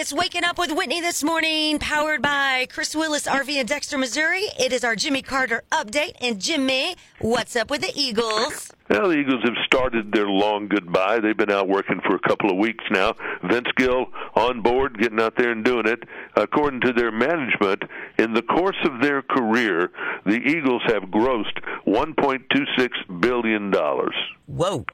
It's Waking Up with Whitney this morning, powered by Chris Willis RV in Dexter, Missouri. It is our Jimmy Carter update. And Jimmy, what's up with the Eagles? Well, the Eagles have started their long goodbye. They've been out working for a couple of weeks now. Vince Gill on board, getting out there and doing it. According to their management, in the course of their career, the Eagles have grossed $1.26 billion. Whoa.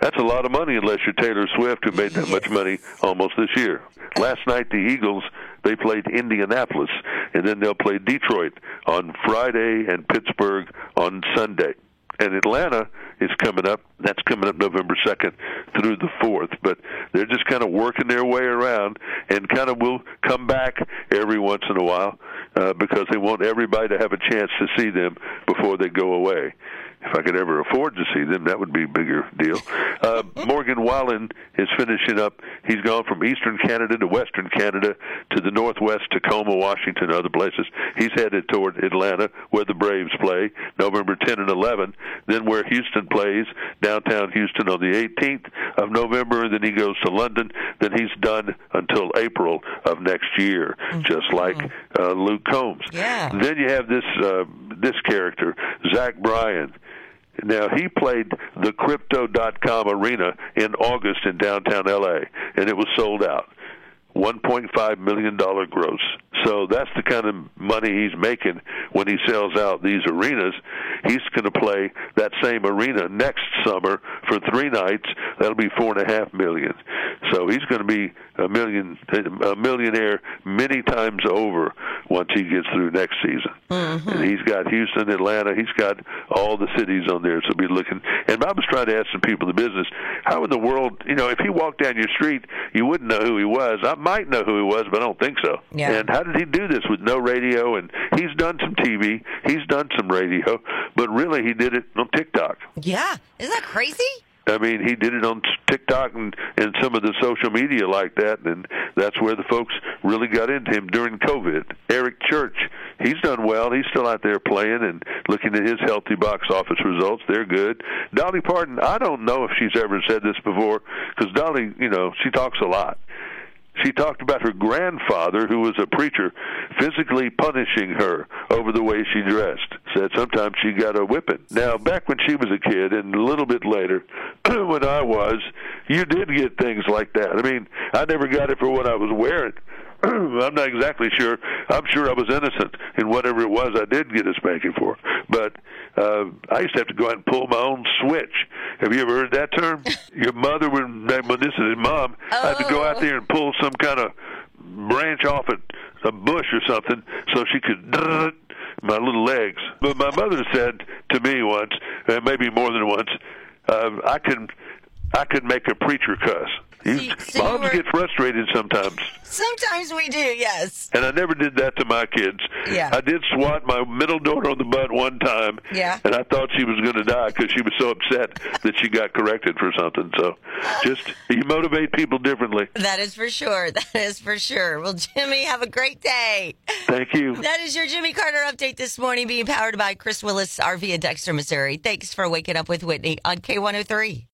That's a lot of money unless you're Taylor Swift, who made that much money almost this year. Last night, the Eagles they played Indianapolis, and then they'll play Detroit on Friday and Pittsburgh on Sunday. And Atlanta is coming up. That's coming up November 2nd through the 4th. But they're just kind of working their way around and kind of will come back every once in a while uh, because they want everybody to have a chance to see them before they go away if I could ever afford to see them, that would be a bigger deal. Uh, Morgan Wallen is finishing up. He's gone from eastern Canada to western Canada to the northwest, Tacoma, Washington, other places. He's headed toward Atlanta, where the Braves play, November 10 and 11. Then where Houston plays, downtown Houston on the 18th of November. Then he goes to London. Then he's done until April of next year, mm-hmm. just like uh, Luke Combs. Yeah. Then you have this uh, this character, Zach Bryan. Now he played the Crypto.com arena in August in downtown LA, and it was sold out. $1.5 million gross. So that's the kind of money he's making when he sells out these arenas. He's going to play that same arena next summer for three nights. That'll be four and a half million. So he's going to be a million, a millionaire many times over once he gets through next season. Mm-hmm. And he's got Houston, Atlanta. He's got all the cities on there. So be looking. And I was trying to ask some people in the business, how in the world, you know, if he walked down your street, you wouldn't know who he was. I might know who he was, but I don't think so. Yeah. And how did he do this with no radio? And he's done some TV, he's done some radio, but really he did it on TikTok. Yeah, isn't that crazy? I mean, he did it on TikTok and, and some of the social media like that, and that's where the folks really got into him during COVID. Eric Church, he's done well. He's still out there playing and looking at his healthy box office results. They're good. Dolly Parton, I don't know if she's ever said this before because Dolly, you know, she talks a lot she talked about her grandfather, who was a preacher, physically punishing her over the way she dressed. Said sometimes she got a whipping. Now, back when she was a kid, and a little bit later, when I was, you did get things like that. I mean, I never got it for what I was wearing. I'm not exactly sure. I'm sure I was innocent in whatever it was I did get a spanking for. But uh, I used to have to go out and pull my own switch. Have you ever heard that term? Your mother, when, when this is mom, oh. had to go out there and pull some kind of branch off at a bush or something so she could my little legs. But my mother said to me once, and maybe more than once, uh, I can I could make a preacher cuss. You, so moms were, get frustrated sometimes. Sometimes we do, yes. And I never did that to my kids. Yeah. I did swat my middle daughter on the butt one time. Yeah. And I thought she was going to die because she was so upset that she got corrected for something. So just, you motivate people differently. That is for sure. That is for sure. Well, Jimmy, have a great day. Thank you. That is your Jimmy Carter update this morning, being powered by Chris Willis RV in Dexter, Missouri. Thanks for waking up with Whitney on K103.